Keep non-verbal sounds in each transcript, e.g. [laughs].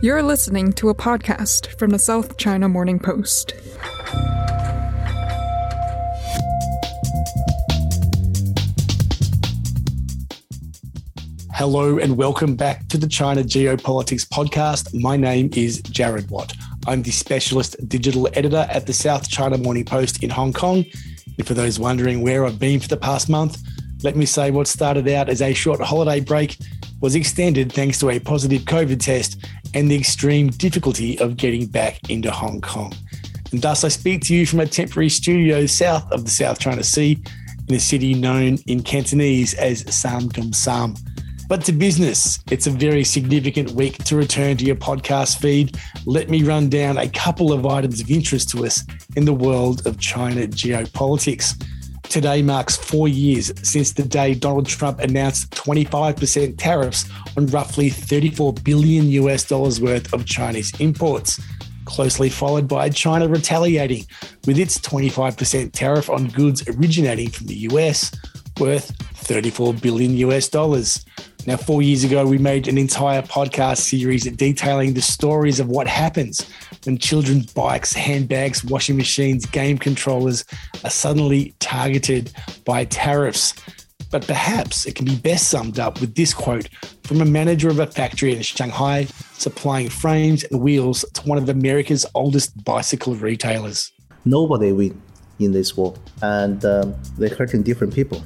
You're listening to a podcast from the South China Morning Post. Hello and welcome back to the China Geopolitics Podcast. My name is Jared Watt. I'm the specialist digital editor at the South China Morning Post in Hong Kong. And for those wondering where I've been for the past month, let me say what started out as a short holiday break was extended thanks to a positive COVID test and the extreme difficulty of getting back into Hong Kong. And thus, I speak to you from a temporary studio south of the South China Sea in a city known in Cantonese as Sam Gum Sam. But to business, it's a very significant week to return to your podcast feed. Let me run down a couple of items of interest to us in the world of China geopolitics. Today marks four years since the day Donald Trump announced 25% tariffs on roughly 34 billion US dollars worth of Chinese imports, closely followed by China retaliating with its 25% tariff on goods originating from the US worth 34 billion US dollars. Now, four years ago, we made an entire podcast series detailing the stories of what happens when children's bikes, handbags, washing machines, game controllers are suddenly targeted by tariffs. But perhaps it can be best summed up with this quote from a manager of a factory in Shanghai supplying frames and wheels to one of America's oldest bicycle retailers. Nobody wins in this war, and um, they're hurting different people.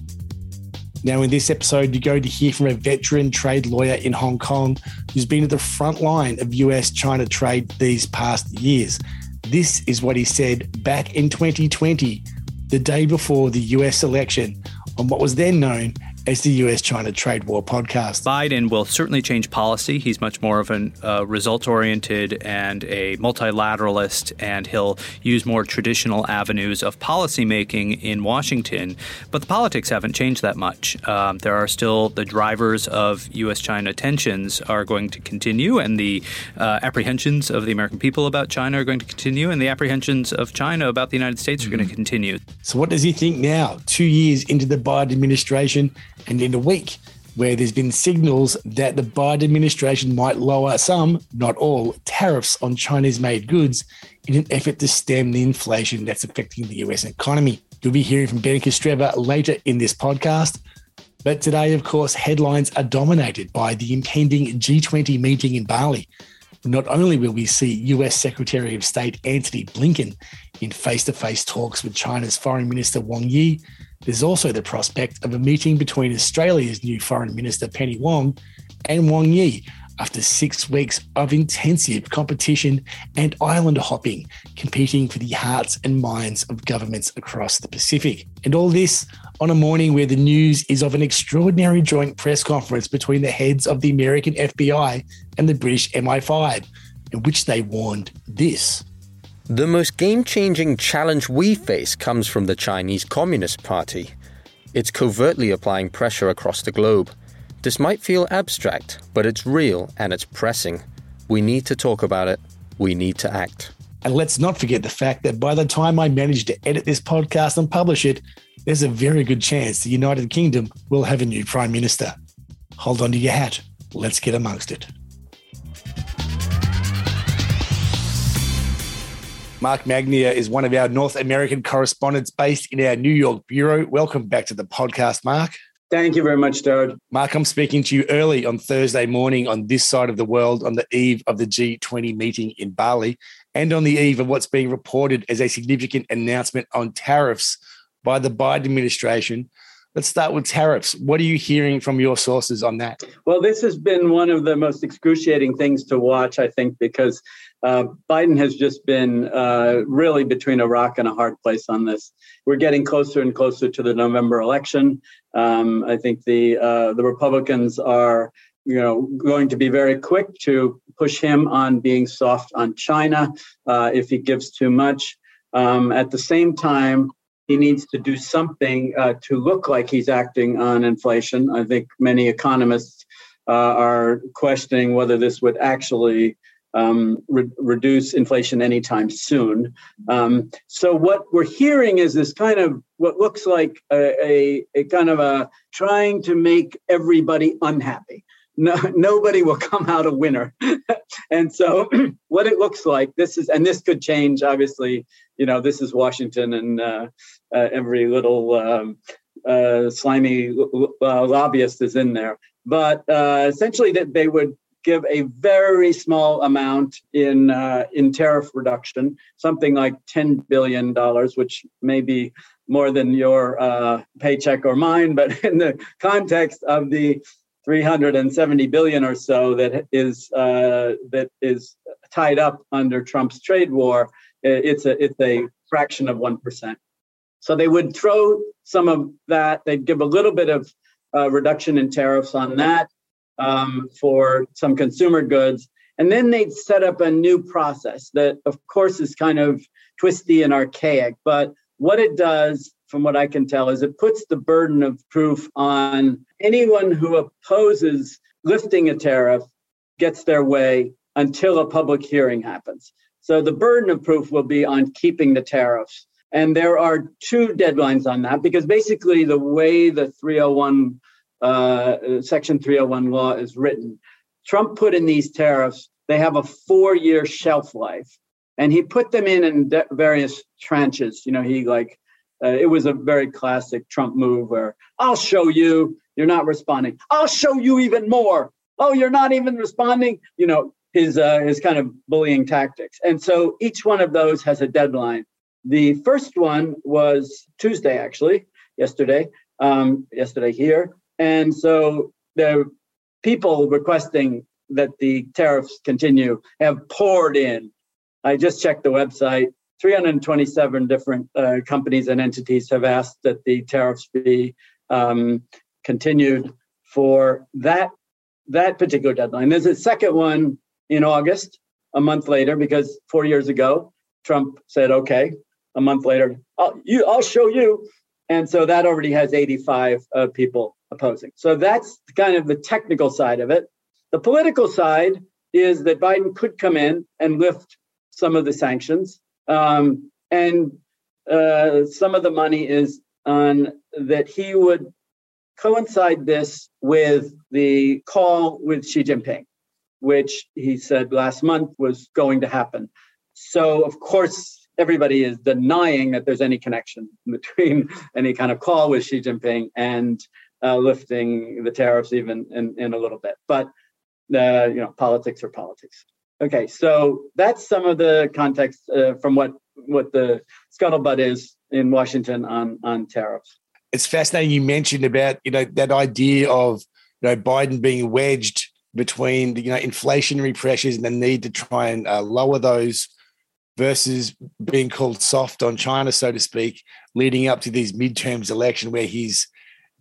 Now, in this episode, you're going to hear from a veteran trade lawyer in Hong Kong who's been at the front line of US China trade these past years. This is what he said back in 2020, the day before the US election, on what was then known as the US China Trade War podcast. Biden will certainly change policy. He's much more of a uh, results oriented and a multilateralist, and he'll use more traditional avenues of policymaking in Washington. But the politics haven't changed that much. Um, there are still the drivers of US China tensions are going to continue, and the uh, apprehensions of the American people about China are going to continue, and the apprehensions of China about the United States mm-hmm. are going to continue. So, what does he think now, two years into the Biden administration? And in a week where there's been signals that the Biden administration might lower some, not all, tariffs on Chinese made goods in an effort to stem the inflation that's affecting the US economy. You'll be hearing from Ben Kostrzewa later in this podcast. But today, of course, headlines are dominated by the impending G20 meeting in Bali. Not only will we see US Secretary of State Antony Blinken in face to face talks with China's Foreign Minister Wang Yi, there's also the prospect of a meeting between Australia's new Foreign Minister Penny Wong and Wang Yi after six weeks of intensive competition and island hopping, competing for the hearts and minds of governments across the Pacific. And all this on a morning where the news is of an extraordinary joint press conference between the heads of the American FBI and the British MI5, in which they warned this. The most game changing challenge we face comes from the Chinese Communist Party. It's covertly applying pressure across the globe. This might feel abstract, but it's real and it's pressing. We need to talk about it. We need to act. And let's not forget the fact that by the time I manage to edit this podcast and publish it, there's a very good chance the United Kingdom will have a new Prime Minister. Hold on to your hat. Let's get amongst it. Mark Magnier is one of our North American correspondents based in our New York bureau. Welcome back to the podcast, Mark. Thank you very much, Jared. Mark, I'm speaking to you early on Thursday morning on this side of the world on the eve of the G20 meeting in Bali and on the eve of what's being reported as a significant announcement on tariffs by the Biden administration Let's start with tariffs. What are you hearing from your sources on that? Well, this has been one of the most excruciating things to watch, I think, because uh, Biden has just been uh, really between a rock and a hard place on this. We're getting closer and closer to the November election. Um, I think the uh, the Republicans are you know, going to be very quick to push him on being soft on China uh, if he gives too much. Um, at the same time, he needs to do something uh, to look like he's acting on inflation. I think many economists uh, are questioning whether this would actually um, re- reduce inflation anytime soon. Um, so what we're hearing is this kind of what looks like a, a, a kind of a trying to make everybody unhappy. No, nobody will come out a winner. [laughs] and so [clears throat] what it looks like, this is, and this could change, obviously, you know, this is Washington and uh, uh, every little um, uh, slimy uh, lobbyist is in there. But uh, essentially that they would give a very small amount in uh, in tariff reduction, something like ten billion dollars, which may be more than your uh, paycheck or mine, but in the context of the 370 billion or so that is uh, that is tied up under Trump's trade war, it's a it's a fraction of one percent. So they would throw some of that. They'd give a little bit of uh, reduction in tariffs on that um, for some consumer goods. And then they'd set up a new process that, of course, is kind of twisty and archaic. But what it does, from what I can tell, is it puts the burden of proof on anyone who opposes lifting a tariff, gets their way until a public hearing happens. So the burden of proof will be on keeping the tariffs. And there are two deadlines on that because basically the way the 301 uh, Section 301 law is written. Trump put in these tariffs, they have a four year shelf life. And he put them in in de- various tranches. You know, he like, uh, it was a very classic Trump move where I'll show you, you're not responding. I'll show you even more. Oh, you're not even responding. You know, his uh, his kind of bullying tactics. And so each one of those has a deadline. The first one was Tuesday, actually, yesterday, um, yesterday here. And so the people requesting that the tariffs continue have poured in. I just checked the website. 327 different uh, companies and entities have asked that the tariffs be um, continued for that that particular deadline. There's a second one in August, a month later, because four years ago Trump said, "Okay." A month later, I'll, you, I'll show you, and so that already has 85 uh, people opposing. So that's kind of the technical side of it. The political side is that Biden could come in and lift some of the sanctions. Um, and uh, some of the money is on that he would coincide this with the call with Xi Jinping, which he said last month was going to happen. So, of course, everybody is denying that there's any connection [laughs] between any kind of call with Xi Jinping and uh, lifting the tariffs even in, in a little bit. But uh, you know, politics are politics. Okay, so that's some of the context uh, from what what the scuttlebutt is in Washington on on tariffs. It's fascinating you mentioned about you know that idea of you know Biden being wedged between the, you know inflationary pressures and the need to try and uh, lower those versus being called soft on China, so to speak, leading up to these midterms election where he's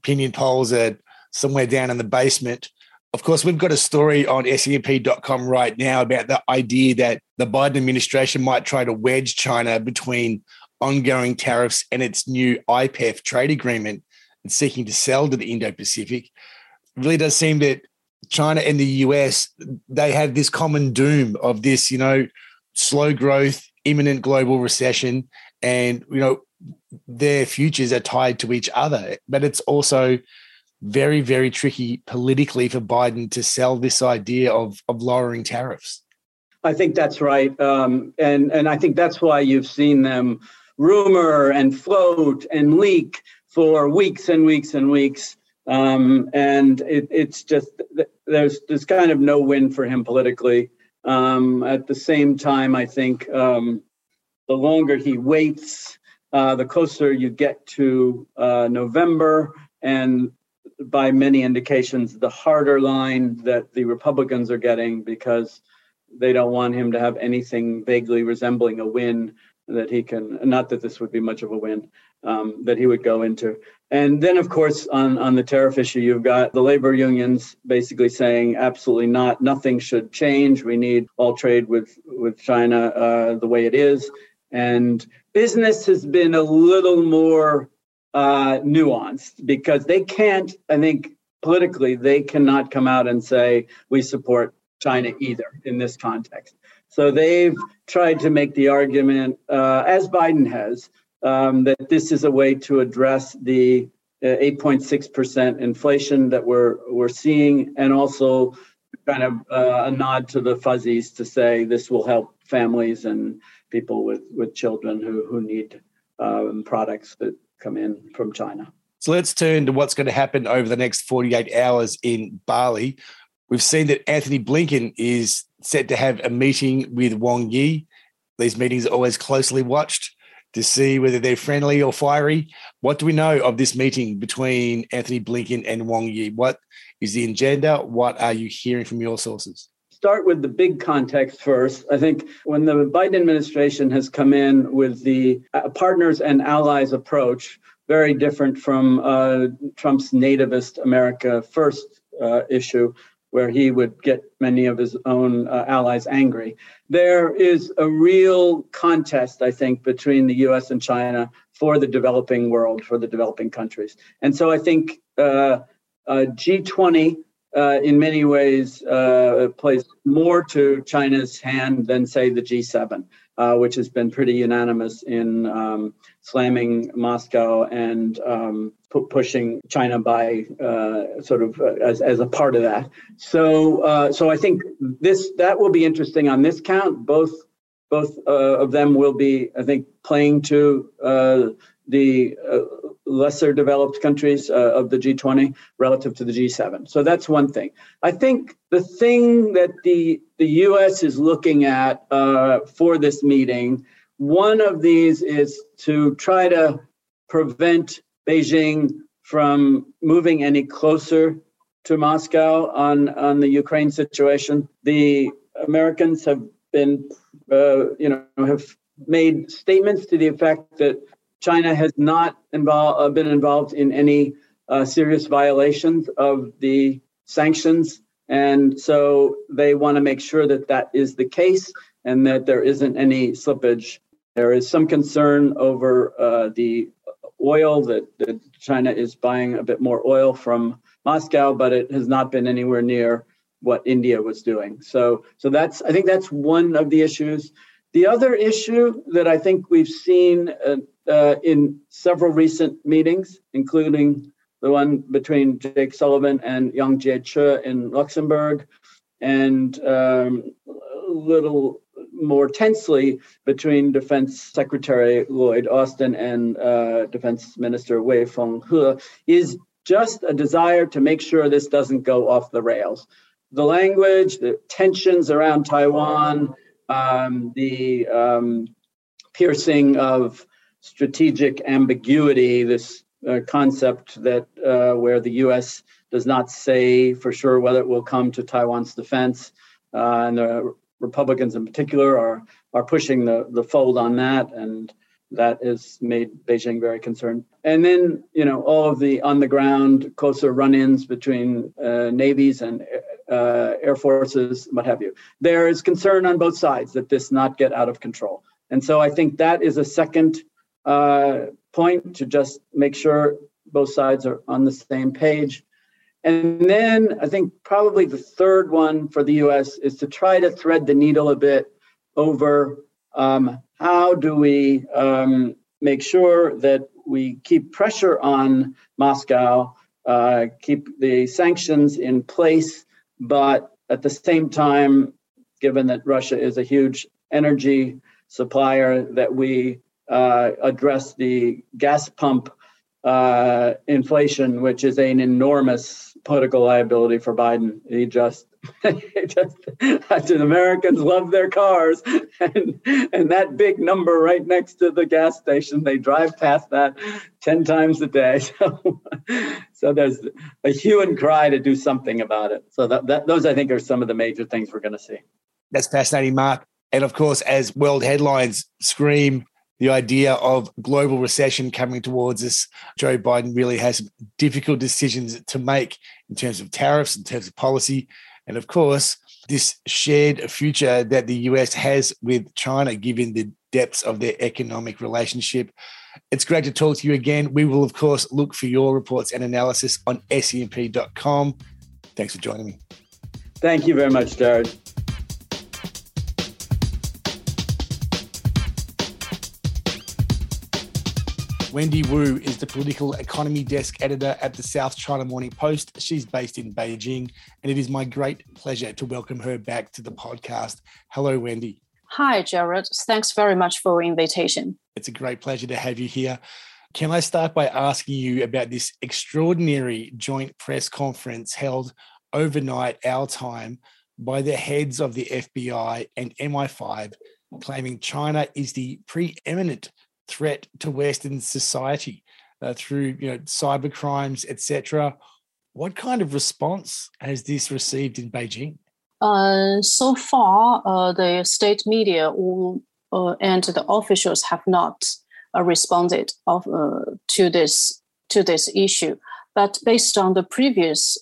opinion polls are somewhere down in the basement. Of course, we've got a story on SCMP.com right now about the idea that the Biden administration might try to wedge China between ongoing tariffs and its new IPEF trade agreement and seeking to sell to the Indo Pacific. Really does seem that China and the US, they have this common doom of this, you know, slow growth, imminent global recession. And, you know, their futures are tied to each other. But it's also very, very tricky politically for Biden to sell this idea of, of lowering tariffs. I think that's right. Um, and, and I think that's why you've seen them rumor and float and leak for weeks and weeks and weeks. Um, and it, it's just there's there's kind of no win for him politically. Um, at the same time, I think um, the longer he waits, uh, the closer you get to uh, November, and by many indications, the harder line that the Republicans are getting because they don't want him to have anything vaguely resembling a win that he can. Not that this would be much of a win um, that he would go into. And then, of course, on, on the tariff issue, you've got the labor unions basically saying absolutely not, nothing should change. We need all trade with, with China uh, the way it is. And business has been a little more uh, nuanced because they can't, I think, politically, they cannot come out and say, we support China either in this context. So they've tried to make the argument, uh, as Biden has, um, that this is a way to address the 8.6% uh, inflation that we're we're seeing, and also kind of uh, a nod to the fuzzies to say this will help families and people with with children who who need um, products that come in from China. So let's turn to what's going to happen over the next 48 hours in Bali. We've seen that Antony Blinken is set to have a meeting with Wang Yi. These meetings are always closely watched to see whether they're friendly or fiery. What do we know of this meeting between Antony Blinken and Wang Yi? What is the agenda? What are you hearing from your sources? Start with the big context first. I think when the Biden administration has come in with the uh, partners and allies approach, very different from uh, Trump's nativist America first uh, issue, where he would get many of his own uh, allies angry. There is a real contest, I think, between the US and China for the developing world, for the developing countries. And so I think uh, uh, G20 uh, in many ways uh, plays more to China's hand than, say, the G7 uh, which has been pretty unanimous in um, slamming Moscow and um, pu- pushing China by uh, sort of uh, as, as a part of that. So, uh, so I think this that will be interesting on this count. Both both of them will be, I think, playing to the lesser developed countries uh, of the G20 relative to the G7. So that's one thing. I think the thing that the the U.S. is looking at uh, for this meeting, one of these is to try to prevent Beijing from moving any closer to Moscow on on the Ukraine situation. The Americans have been, uh, you know, have made statements to the effect that China has not involved, uh, been involved in any uh, serious violations of the sanctions. And so they want to make sure that that is the case and that there isn't any slippage. There is some concern over uh, the oil that, that, China is buying a bit more oil from Moscow, but it has not been anywhere near what India was doing. So, so that's I think that's one of the issues. The other issue that I think we've seen uh, uh, in several recent meetings, including the one between Jake Sullivan and Yang Jiechi in Luxembourg, and um, a little more tensely between Defense Secretary Lloyd Austin and uh, Defense Minister Wei Fenghe, is just a desire to make sure this doesn't go off the rails. The language, the tensions around Taiwan, um, the um, piercing of strategic ambiguity, this uh, concept that uh, where the U.S. does not say for sure whether it will come to Taiwan's defense, uh, and the Republicans in particular are are pushing the the fold on that, and that has made Beijing very concerned. And then you know all of the on the ground closer run-ins between uh, navies and uh, air forces, what have you. There is concern on both sides that this not get out of control. And so I think that is a second uh, point to just make sure both sides are on the same page. And then I think probably the third one for the US is to try to thread the needle a bit over um, how do we um, make sure that we keep pressure on Moscow, uh, keep the sanctions in place, but at the same time, given that Russia is a huge energy supplier, that we uh, address the gas pump uh, inflation, which is an enormous political liability for Biden. He just, he [laughs] just uh, Americans love their cars, [laughs] and and that big number right next to the gas station, they drive past that ten times a day. [laughs] So, so there's a hue and cry to do something about it. So that, that those I think are some of the major things we're going to see. That's fascinating, Mark. And of course, as world headlines scream the idea of global recession coming towards us. Joe Biden really has difficult decisions to make in terms of tariffs, in terms of policy. And of course, this shared future that the US has with China, given the depths of their economic relationship. It's great to talk to you again. We will, of course, look for your reports and analysis on scmp.com. Thanks for joining me. Thank you very much, Jared. Wendy Wu is the political economy desk editor at the South China Morning Post. She's based in Beijing, and it is my great pleasure to welcome her back to the podcast. Hello, Wendy. Hi, Jared. Thanks very much for invitation. It's a great pleasure to have you here. Can I start by asking you about this extraordinary joint press conference held overnight, our time, by the heads of the FBI and MI5, claiming China is the preeminent threat to Western society uh, through you know cyber crimes, etc. What kind of response has this received in Beijing? Uh, so far, uh, the state media all, uh, and the officials have not uh, responded of, uh, to this to this issue. But based on the previous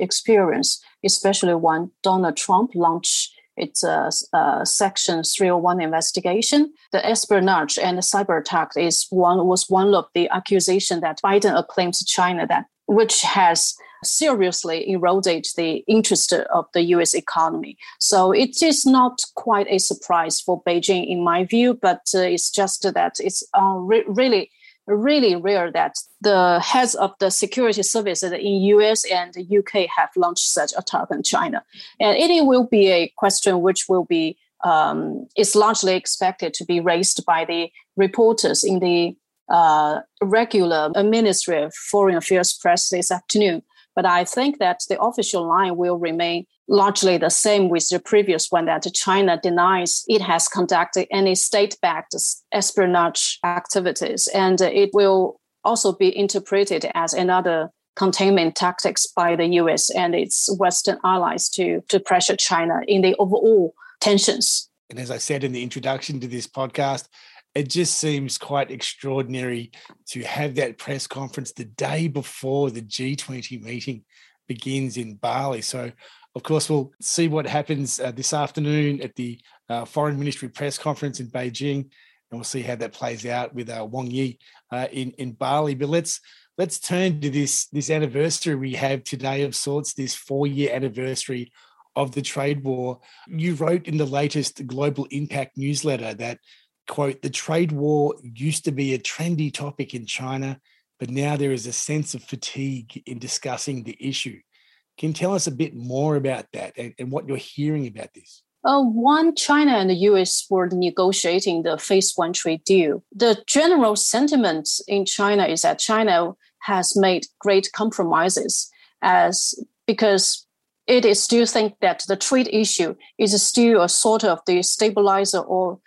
experience, especially when Donald Trump launched it's a, a, Section 301 investigation. The espionage and the cyber attack is one was one of the accusation that Biden acclaims China that which has seriously eroded the interest of the U.S. economy. So it is not quite a surprise for Beijing, in my view, but uh, it's just that it's uh, re- really really rare that the heads of the security services in US and UK have launched such attack on China. And it will be a question which will be um, is largely expected to be raised by the reporters in the uh, regular Ministry of Foreign Affairs press this afternoon. But I think that the official line will remain largely the same with the previous one that China denies it has conducted any state-backed espionage activities, and it will also be interpreted as another containment tactics by the US and its Western allies to, to pressure China in the overall tensions. And as I said in the introduction to this podcast, it just seems quite extraordinary to have that press conference the day before the G20 meeting begins in Bali. So of course, we'll see what happens uh, this afternoon at the uh, Foreign Ministry press conference in Beijing, and we'll see how that plays out with uh, Wang Yi uh, in in Bali. But let's let's turn to this this anniversary we have today of sorts, this four year anniversary of the trade war. You wrote in the latest Global Impact newsletter that quote the trade war used to be a trendy topic in China, but now there is a sense of fatigue in discussing the issue. Can you tell us a bit more about that and, and what you're hearing about this? Uh, when China and the US were negotiating the phase one trade deal, the general sentiment in China is that China has made great compromises as because it is still think that the trade issue is still a sort of the stabilizer or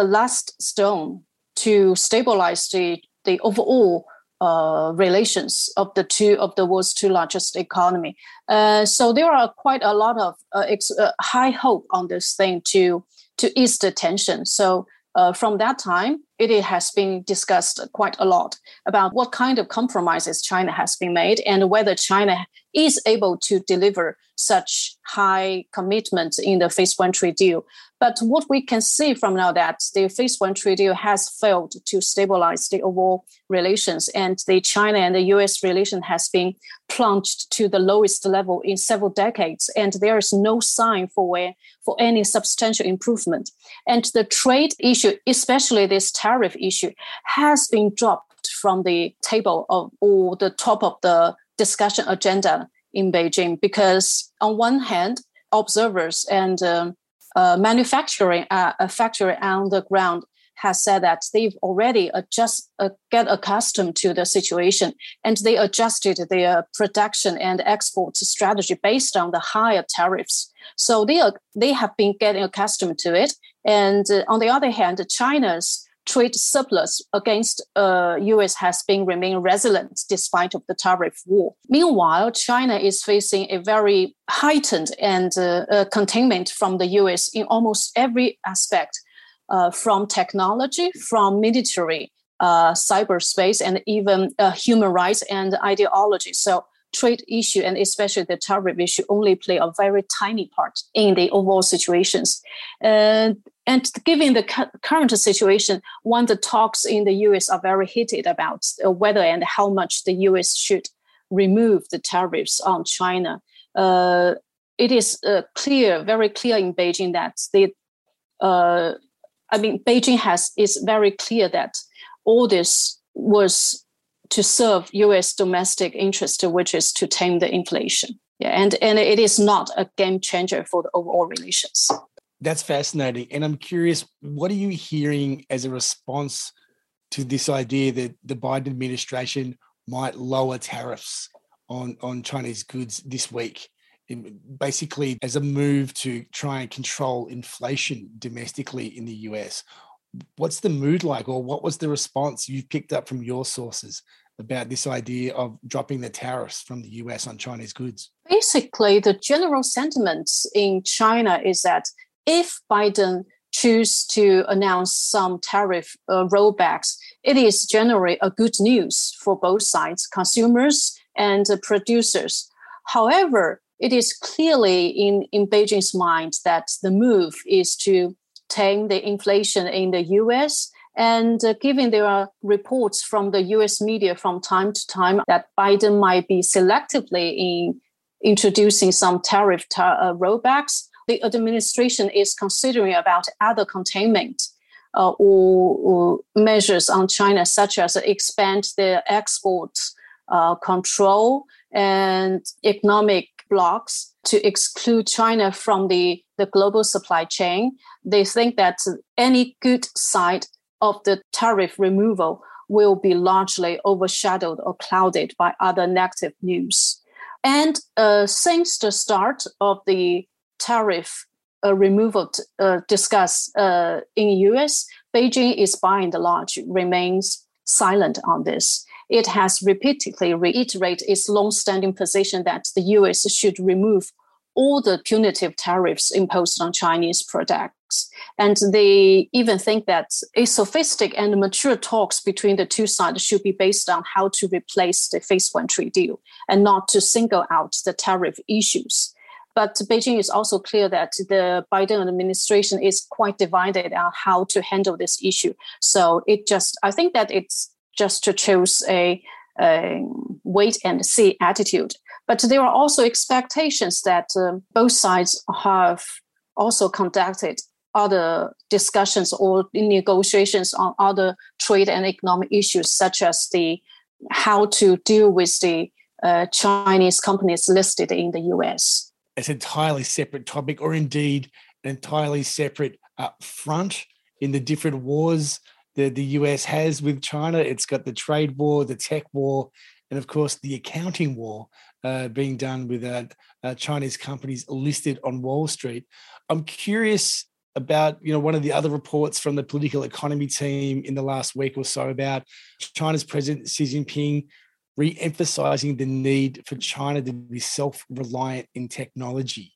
the last stone to stabilize the, the overall uh, relations of the two of the world's two largest economy. Uh, so there are quite a lot of uh, ex- uh, high hope on this thing to to ease the tension. So uh, from that time, it has been discussed quite a lot about what kind of compromises China has been made and whether China is able to deliver such high commitment in the phase one trade deal. But what we can see from now that the phase one trade deal has failed to stabilize the overall relations, and the China and the U.S. relation has been plunged to the lowest level in several decades, and there is no sign for for any substantial improvement. And the trade issue, especially this tariff issue, has been dropped from the table of or the top of the discussion agenda in Beijing because on one hand, observers and um, uh, manufacturing uh, a factory on the ground has said that they've already adjust uh, get accustomed to the situation and they adjusted their production and export strategy based on the higher tariffs. So they are they have been getting accustomed to it. And uh, on the other hand china's trade surplus against uh, U.S. has been remain resilient despite of the tariff war. Meanwhile, China is facing a very heightened and uh, uh, containment from the U.S. in almost every aspect. uh, from technology, from military, uh, cyberspace, and even uh, human rights and ideology. So trade issue and especially the tariff issue only play a very tiny part in the overall situations. and given the cu- current situation, when the talks in the US are very heated about uh, whether and how much the US should remove the tariffs on China, uh, it is uh, clear, very clear in Beijing that the, uh, I mean, Beijing has is very clear that all this was to serve U.S. domestic interest, which is to tame the inflation. Yeah, and and it is not a game changer for the overall relations. That's fascinating, and I'm curious, what are you hearing as a response to this idea that the Biden administration might lower tariffs on on Chinese goods this week? basically as a move to try and control inflation domestically in the US. What's the mood like, or what was the response you picked up from your sources about this idea of dropping the tariffs from the US on Chinese goods? Basically, the general sentiment in China is that if Biden choose to announce some tariff uh, rollbacks, it is generally a good news for both sides, consumers and producers. However, it is clearly in, in Beijing's mind that the move is to tame the inflation in the US and uh, given there are reports from the US media from time to time that Biden might be selectively in introducing some tariff tar- uh, rollbacks, the administration is considering about other containment uh, or, or, measures on China, such as expand the export uh, control and economic blocks to exclude China from the, the global supply chain. They think that any good side of the tariff removal will be largely overshadowed or clouded by other negative news. And uh, since the start of the tariff uh, removal t- uh, discussed uh, in the US, Beijing is by and large remains silent on this. It has repeatedly reiterated its long-standing position that the US should remove all the punitive tariffs imposed on Chinese products. And they even think that a sophisticated and mature talks between the two sides should be based on how to replace the phase one trade deal and not to single out the tariff issues. But Beijing is also clear that the Biden administration is quite divided on how to handle this issue. So it just, I think that it's just to choose a, a wait and see attitude. But there are also expectations that um, both sides have also conducted other discussions or negotiations on other trade and economic issues, such as the how to deal with the uh, Chinese companies listed in the US. It's an entirely separate topic, or indeed an entirely separate uh, front in the different wars that the US has with China. It's got the trade war, the tech war, and of course the accounting war uh, being done with uh, uh, Chinese companies listed on Wall Street. I'm curious about you know one of the other reports from the political economy team in the last week or so about China's President Xi Jinping re-emphasizing the need for China to be self-reliant in technology.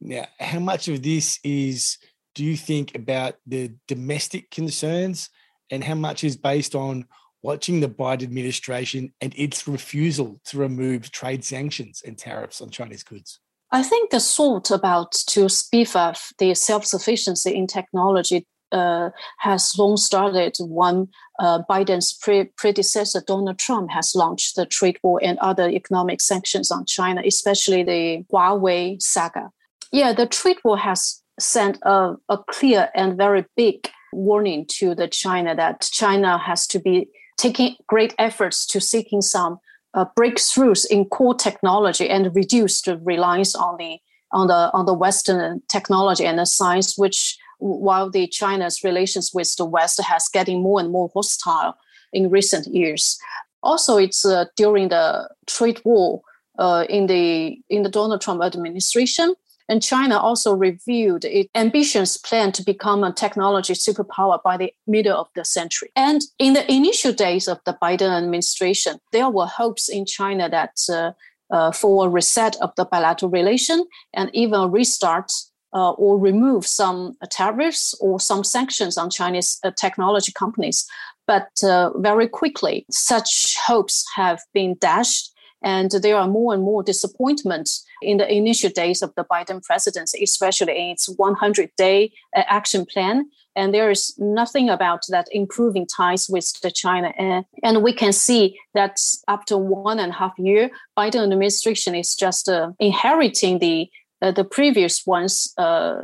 Now, how much of this is do you think about the domestic concerns and how much is based on watching the Biden administration and its refusal to remove trade sanctions and tariffs on Chinese goods? I think the thought about to beef up the self-sufficiency in technology uh, has long started when uh, Biden's pre- predecessor Donald Trump has launched the trade war and other economic sanctions on China, especially the Huawei saga. Yeah, the trade war has sent a, a clear and very big warning to the China that China has to be taking great efforts to seeking some uh, breakthroughs in core technology and reduce the reliance on the on the on the Western technology and the science, which while the China's relations with the West has getting more and more hostile in recent years. Also, it's uh, during the trade war uh, in the in the Donald Trump administration, and China also revealed its ambitious plan to become a technology superpower by the middle of the century. And in the initial days of the Biden administration, there were hopes in China that uh, uh, for a reset of the bilateral relation and even restart uh, or remove some tariffs or some sanctions on Chinese uh, technology companies. But uh, very quickly, such hopes have been dashed, and there are more and more disappointments in the initial days of the Biden presidency, especially in its 100 day uh, action plan. And there is nothing about that improving ties with China. And, and we can see that after one and a half year, Biden administration is just uh, inheriting the uh, the previous one's uh,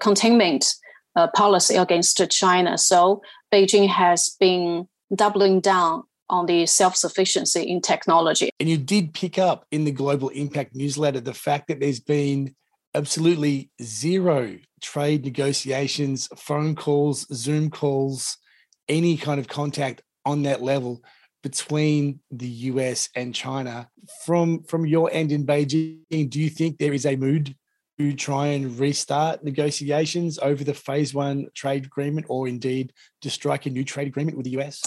containment uh, policy against China. So Beijing has been doubling down on the self-sufficiency in technology. And you did pick up in the Global Impact newsletter the fact that there's been absolutely zero trade negotiations, phone calls, Zoom calls, any kind of contact on that level between the US and China. From from your end in Beijing, do you think there is a mood to try and restart negotiations over the phase one trade agreement or indeed to strike a new trade agreement with the US?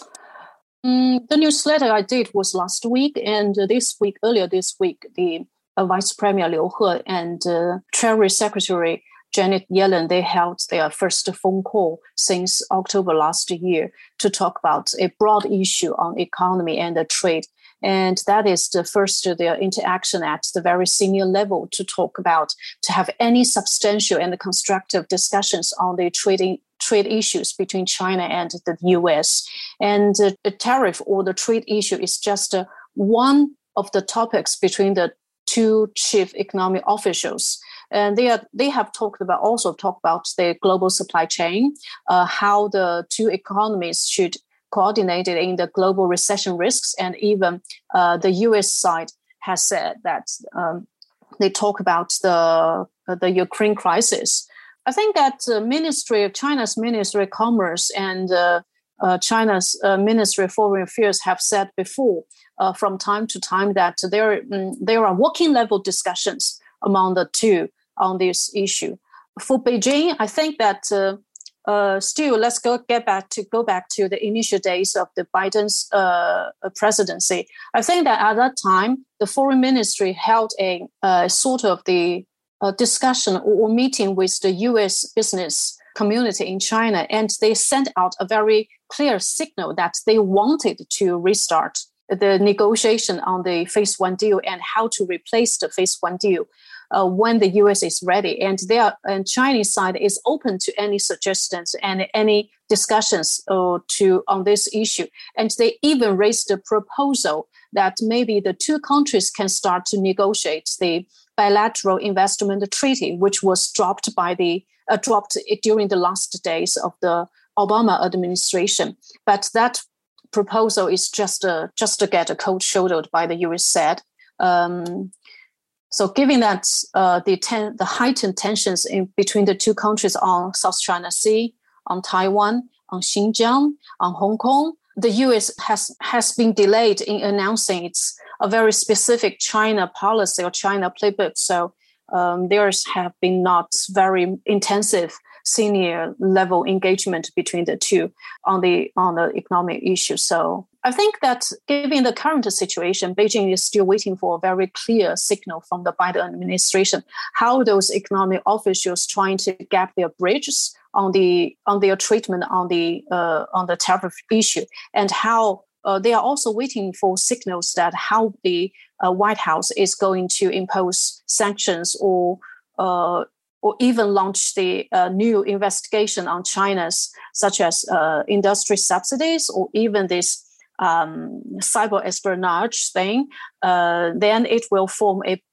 Mm, the newsletter I did was last week, and this week, earlier this week, the uh, Vice Premier Liu He and uh, Treasury Secretary Janet Yellen, they held their first phone call since October last year to talk about a broad issue on economy and the trade. And that is the first their interaction at the very senior level to talk about, to have any substantial and constructive discussions on the trading trade issues between China and the US. And the tariff or the trade issue is just uh, one of the topics between the two chief economic officials and they are they have talked about also talked about the global supply chain, uh, how the two economies should coordinate in the global recession risks, and even uh, the U.S. side has said that um, they talk about the uh, the Ukraine crisis. I think that the Ministry of China's Ministry of Commerce and uh, uh, China's uh, Ministry of Foreign Affairs have said before, uh, from time to time, that there mm, there are working level discussions among the two on this issue. For Beijing, I think that uh, uh, still let's go get back to go back to the initial days of the Biden's uh, presidency. I think that at that time, the foreign ministry held a uh, sort of the uh, discussion or meeting with the U.S. business community in China, and they sent out a very clear signal that they wanted to restart the negotiation on the phase one deal and how to replace the phase one deal uh, when the US is ready. And and Chinese side is open to any suggestions and any discussions uh, to on this issue. And they even raised the proposal that maybe the two countries can start to negotiate the bilateral investment treaty, which was dropped by the uh, dropped during the last days of the Obama administration. But that proposal is just uh, just to get a cold shouldered by the U.S. said. Um, so, given that uh, the ten, the heightened tensions in between the two countries on South China Sea, on Taiwan, on Xinjiang, on Hong Kong, the U.S. has has been delayed in announcing its a very specific China policy or China playbook. So um, there's have been not very intensive senior level engagement between the two on the on the economic issue. So I think that given the current situation, Beijing is still waiting for a very clear signal from the Biden administration how those economic officials trying to gap their bridges on the on their treatment on the uh, on the tariff issue and how uh, they are also waiting for signals that how the uh, White House is going to impose sanctions or uh, or even launch the uh, new investigation on China's, such as uh, industry subsidies or even this um, cyber espionage thing, uh, then it will form a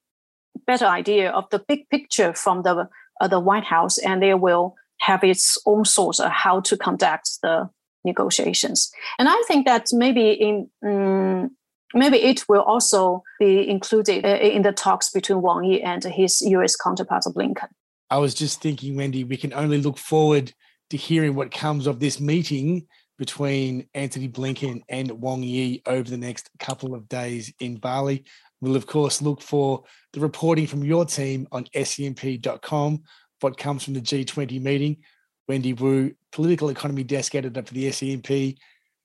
better idea of the big picture from the uh, the White House, and they will have its own source of how to conduct the negotiations. And I think that maybe in um, maybe it will also be included uh, in the talks between Wang Yi and his U.S. counterpart Blinken. I was just thinking, Wendy, we can only look forward to hearing what comes of this meeting between Antony Blinken and Wang Yi over the next couple of days in Bali. We'll, of course, look for the reporting from your team on SCMP.com, what comes from the G20 meeting. Wendy Wu, Political Economy Desk Editor for the SCMP.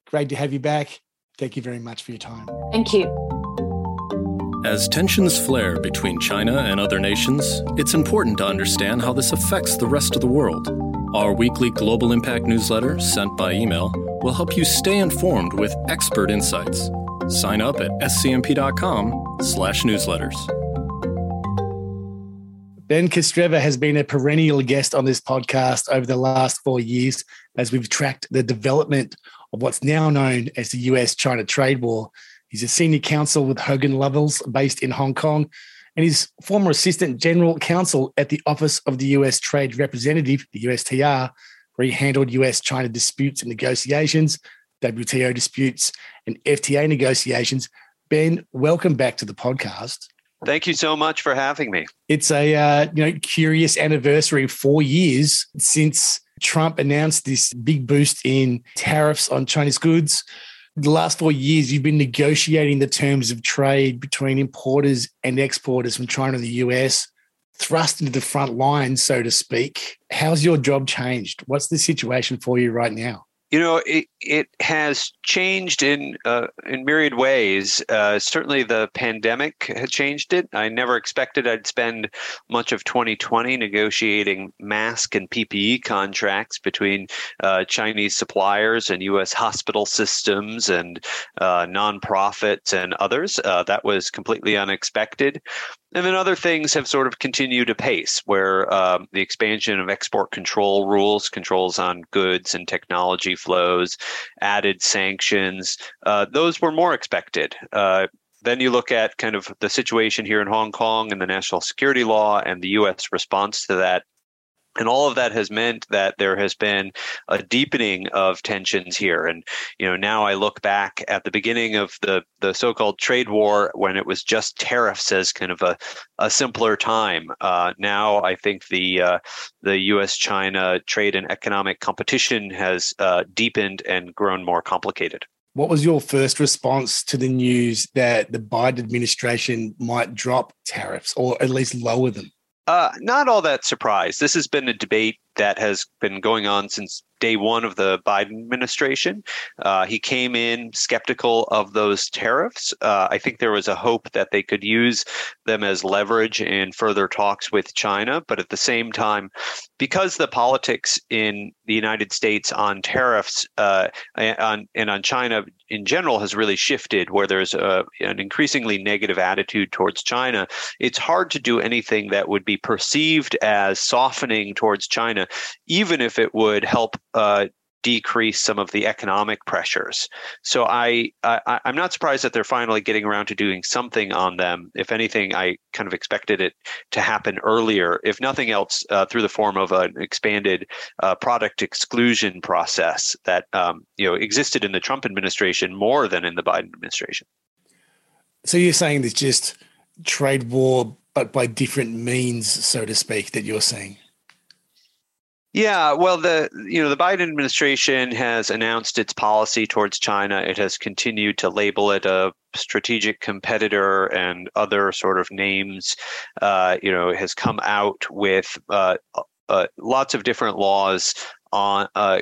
Great to have you back. Thank you very much for your time. Thank you. As tensions flare between China and other nations, it's important to understand how this affects the rest of the world. Our weekly Global Impact newsletter, sent by email, will help you stay informed with expert insights. Sign up at scmp.com/newsletters. Ben Kostrzewa has been a perennial guest on this podcast over the last four years as we've tracked the development of what's now known as the US China trade war. He's a senior counsel with Hogan Lovells based in Hong Kong, and he's former assistant general counsel at the Office of the US Trade Representative, the USTR, where he handled US China disputes and negotiations, WTO disputes, and FTA negotiations. Ben, welcome back to the podcast. Thank you so much for having me. It's a uh, you know curious anniversary, four years since Trump announced this big boost in tariffs on Chinese goods. The last four years, you've been negotiating the terms of trade between importers and exporters from China and the US, thrust into the front line, so to speak. How's your job changed? What's the situation for you right now? You know, it, it has changed in uh, in myriad ways. Uh, certainly, the pandemic had changed it. I never expected I'd spend much of 2020 negotiating mask and PPE contracts between uh, Chinese suppliers and U.S. hospital systems and uh, nonprofits and others. Uh, that was completely unexpected. And then other things have sort of continued apace, where um, the expansion of export control rules, controls on goods and technology flows, added sanctions, uh, those were more expected. Uh, then you look at kind of the situation here in Hong Kong and the national security law and the U.S. response to that and all of that has meant that there has been a deepening of tensions here. And you know now i look back at the beginning of the the so-called trade war when it was just tariffs as kind of a, a simpler time. Uh, now i think the uh, the us china trade and economic competition has uh, deepened and grown more complicated. What was your first response to the news that the biden administration might drop tariffs or at least lower them uh, not all that surprised. This has been a debate that has been going on since day one of the Biden administration. Uh, he came in skeptical of those tariffs. Uh, I think there was a hope that they could use them as leverage in further talks with China. But at the same time, because the politics in the United States on tariffs uh, on, and on China in general has really shifted, where there's a, an increasingly negative attitude towards China, it's hard to do anything that would be perceived as softening towards China, even if it would help uh, decrease some of the economic pressures. So I, I am not surprised that they're finally getting around to doing something on them. If anything, I kind of expected it to happen earlier. If nothing else, uh, through the form of an expanded uh, product exclusion process that um, you know existed in the Trump administration more than in the Biden administration. So you're saying there's just trade war, but by different means, so to speak, that you're saying. Yeah, well, the you know the Biden administration has announced its policy towards China. It has continued to label it a strategic competitor and other sort of names. Uh, you know, it has come out with uh, uh, lots of different laws on uh,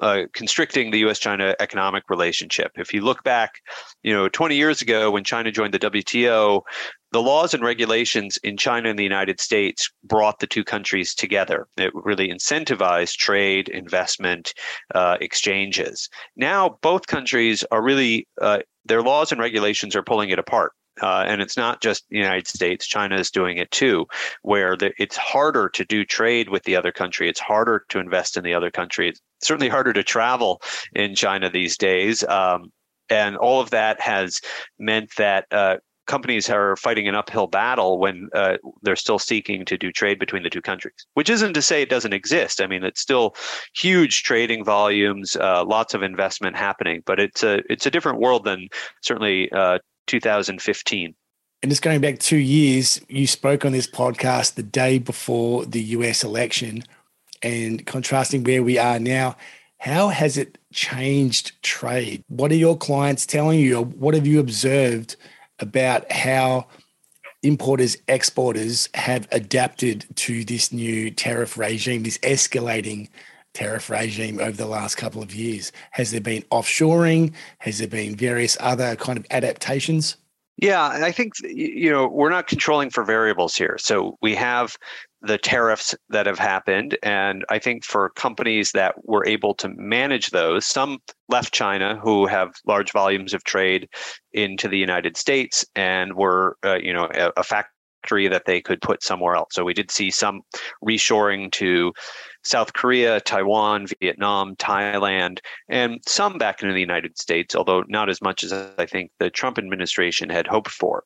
uh, constricting the U.S.-China economic relationship. If you look back, you know, 20 years ago when China joined the WTO, the laws and regulations in China and the United States brought the two countries together. It really incentivized trade, investment, uh, exchanges. Now, both countries are really, uh, their laws and regulations are pulling it apart. Uh, and it's not just the United States. China is doing it too, where the, it's harder to do trade with the other country. It's harder to invest in the other country. It's certainly harder to travel in China these days. Um, and all of that has meant that uh, companies are fighting an uphill battle when uh, they're still seeking to do trade between the two countries. Which isn't to say it doesn't exist. I mean, it's still huge trading volumes, uh, lots of investment happening, but it's a it's a different world than certainly uh, 2015. And just going back two years, you spoke on this podcast the day before the US election and contrasting where we are now. How has it changed trade? What are your clients telling you? What have you observed about how importers, exporters have adapted to this new tariff regime, this escalating tariff regime over the last couple of years? Has there been offshoring? Has there been various other kind of adaptations? Yeah, I think you know we're not controlling for variables here. So we have the tariffs that have happened. And I think for companies that were able to manage those, some left China who have large volumes of trade into the United States and were, uh, you know, a, a factory that they could put somewhere else. So we did see some reshoring to South Korea, Taiwan, Vietnam, Thailand, and some back into the United States, although not as much as I think the Trump administration had hoped for.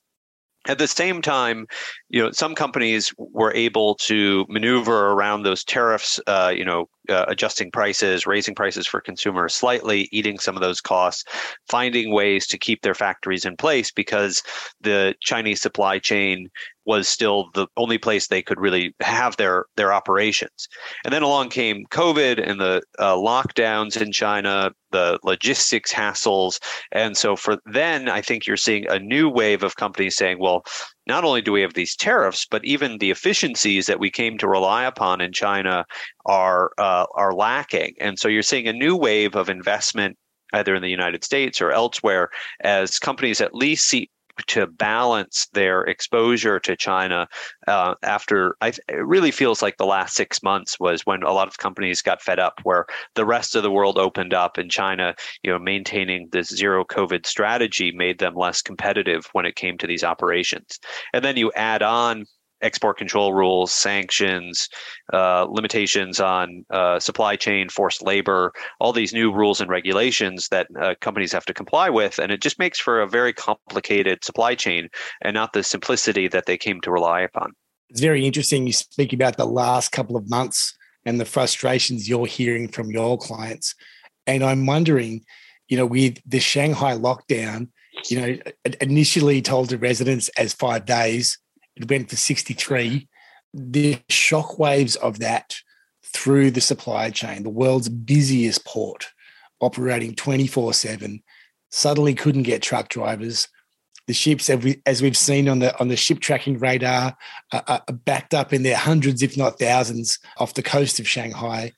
At the same time, you know, some companies were able to maneuver around those tariffs, uh, you know, uh, adjusting prices, raising prices for consumers slightly, eating some of those costs, finding ways to keep their factories in place because the Chinese supply chain was still the only place they could really have their their operations. And then along came COVID and the uh, lockdowns in China, the logistics hassles, and so for then I think you're seeing a new wave of companies saying, well, not only do we have these tariffs, but even the efficiencies that we came to rely upon in China are uh, are lacking, and so you're seeing a new wave of investment either in the United States or elsewhere as companies at least see to balance their exposure to China uh, after I, it really feels like the last six months was when a lot of companies got fed up where the rest of the world opened up and China, you know, maintaining this zero COVID strategy made them less competitive when it came to these operations. And then you add on export control rules, sanctions, uh, limitations on uh, supply chain, forced labor, all these new rules and regulations that uh, companies have to comply with. And it just makes for a very complicated supply chain and not the simplicity that they came to rely upon. It's very interesting. You speak about the last couple of months and the frustrations you're hearing from your clients. And I'm wondering, you know, with the Shanghai lockdown, you know, initially told to residents as five days, went for 63. The shockwaves of that through the supply chain, the world's busiest port, operating 24 7, suddenly couldn't get truck drivers. The ships, as we've seen on the on the ship tracking radar, are backed up in their hundreds, if not thousands, off the coast of Shanghai.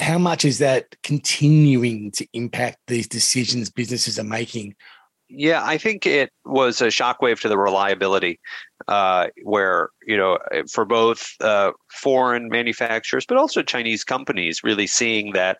How much is that continuing to impact these decisions businesses are making yeah, I think it was a shockwave to the reliability, uh, where you know for both uh, foreign manufacturers, but also Chinese companies, really seeing that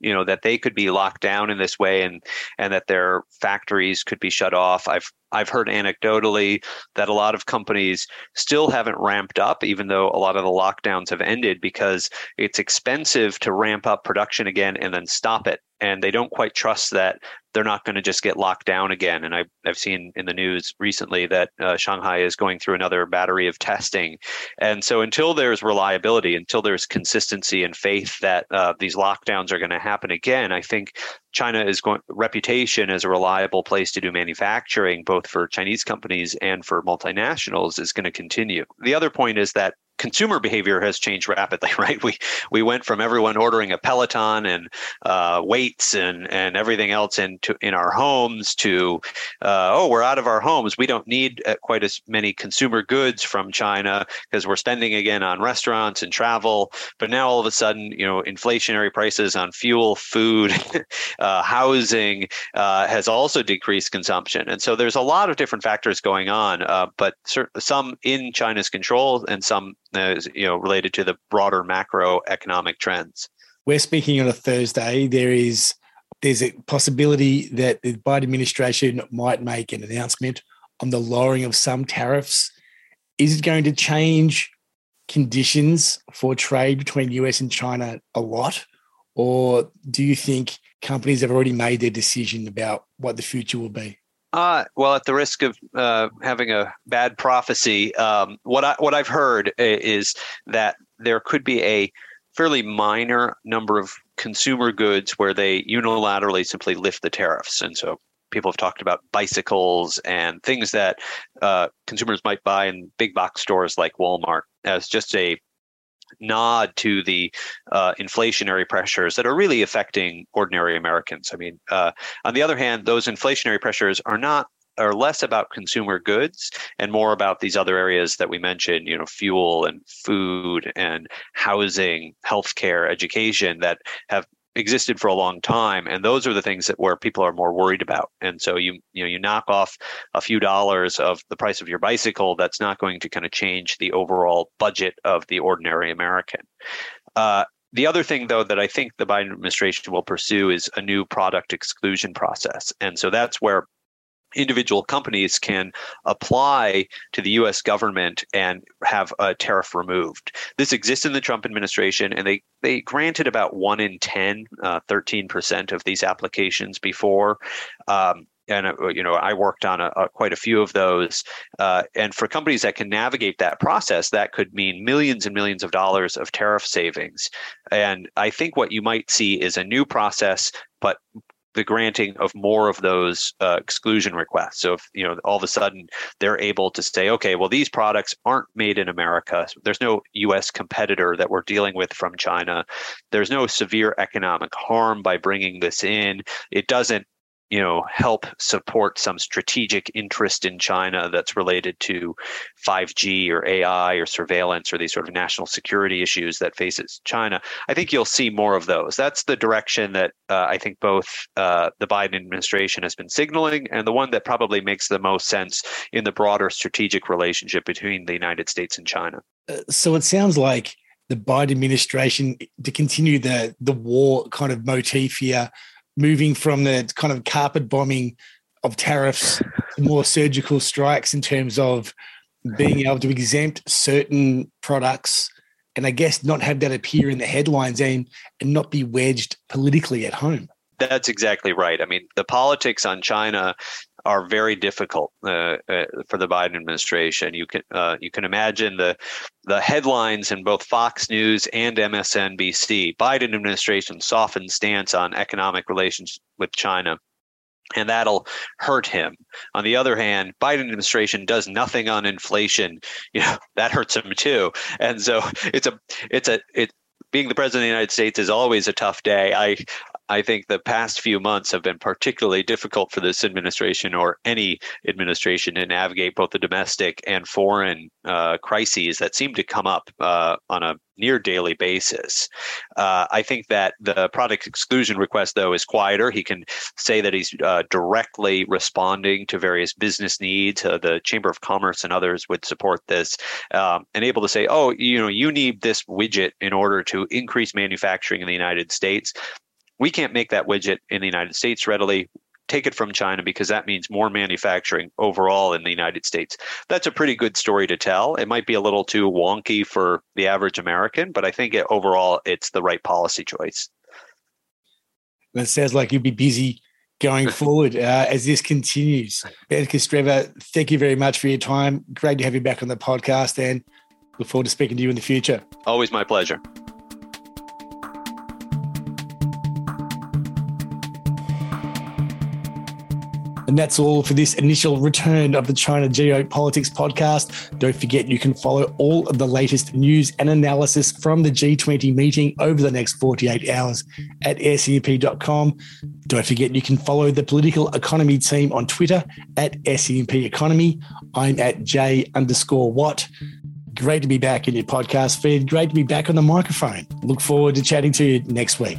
you know that they could be locked down in this way and and that their factories could be shut off. I've i've heard anecdotally that a lot of companies still haven't ramped up even though a lot of the lockdowns have ended because it's expensive to ramp up production again and then stop it and they don't quite trust that they're not going to just get locked down again. And I've, I've seen in the news recently that uh, Shanghai is going through another battery of testing. And so until there's reliability, until there's consistency and faith that uh, these lockdowns are going to happen again, I think China is going reputation as a reliable place to do manufacturing, both for Chinese companies and for multinationals, is going to continue. The other point is that consumer behavior has changed rapidly, [laughs] right? We we went from everyone ordering a Peloton and uh, weights and and everything else into in our homes to uh, oh we're out of our homes. We don't need uh, quite as many consumer goods from China because we're spending again on restaurants and travel. But now all of a sudden, you know, inflationary prices on fuel, food, [laughs] uh, housing uh, has also decreased consumption, and so there's a lot of different factors going on. Uh, but some in China's control and some uh, you know related to the broader macroeconomic trends. We're speaking on a Thursday. There is there's a possibility that the Biden administration might make an announcement on the lowering of some tariffs. Is it going to change conditions for trade between US and China a lot? Or do you think companies have already made their decision about what the future will be? Uh, well, at the risk of uh, having a bad prophecy, um, what I what I've heard is that there could be a fairly minor number of consumer goods where they unilaterally simply lift the tariffs, and so people have talked about bicycles and things that uh, consumers might buy in big box stores like Walmart as just a nod to the uh, inflationary pressures that are really affecting ordinary Americans. I mean, uh, on the other hand, those inflationary pressures are not are less about consumer goods and more about these other areas that we mentioned, you know, fuel and food and housing, healthcare, education that have existed for a long time and those are the things that where people are more worried about and so you you know you knock off a few dollars of the price of your bicycle that's not going to kind of change the overall budget of the ordinary american uh, the other thing, though, that I think the Biden administration will pursue is a new product exclusion process. And so that's where individual companies can apply to the US government and have a tariff removed. This exists in the Trump administration, and they, they granted about 1 in 10, uh, 13% of these applications before. Um, and uh, you know I worked on a, a, quite a few of those. Uh, and for companies that can navigate that process, that could mean millions and millions of dollars of tariff savings. And I think what you might see is a new process, but the granting of more of those uh, exclusion requests. So if you know all of a sudden they're able to say, okay, well these products aren't made in America. There's no U.S. competitor that we're dealing with from China. There's no severe economic harm by bringing this in. It doesn't you know help support some strategic interest in China that's related to 5G or AI or surveillance or these sort of national security issues that faces China. I think you'll see more of those. That's the direction that uh, I think both uh, the Biden administration has been signaling, and the one that probably makes the most sense in the broader strategic relationship between the United States and China. Uh, so it sounds like the Biden administration to continue the the war kind of motif here moving from the kind of carpet bombing of tariffs to more surgical strikes in terms of being able to exempt certain products and I guess not have that appear in the headlines and and not be wedged politically at home. That's exactly right. I mean, the politics on China are very difficult uh, uh, for the Biden administration. You can uh, you can imagine the the headlines in both Fox News and MSNBC. Biden administration softened stance on economic relations with China. And that'll hurt him. On the other hand, Biden administration does nothing on inflation. [laughs] You know that hurts him too. And so it's a it's a it being the president of the United States is always a tough day. I I think the past few months have been particularly difficult for this administration or any administration to navigate both the domestic and foreign uh, crises that seem to come up uh, on a near daily basis. Uh, I think that the product exclusion request, though, is quieter. He can say that he's uh, directly responding to various business needs. Uh, the Chamber of Commerce and others would support this, um, and able to say, "Oh, you know, you need this widget in order to increase manufacturing in the United States." We can't make that widget in the United States readily. Take it from China because that means more manufacturing overall in the United States. That's a pretty good story to tell. It might be a little too wonky for the average American, but I think it, overall it's the right policy choice. That sounds like you'd be busy going [laughs] forward uh, as this continues. Ben Kostrzewa, thank you very much for your time. Great to have you back on the podcast and look forward to speaking to you in the future. Always my pleasure. And that's all for this initial return of the China Geopolitics podcast. Don't forget you can follow all of the latest news and analysis from the G20 meeting over the next 48 hours at scmp.com. Don't forget you can follow the political economy team on Twitter at SCMP Economy. I'm at J underscore Watt. Great to be back in your podcast feed. Great to be back on the microphone. Look forward to chatting to you next week.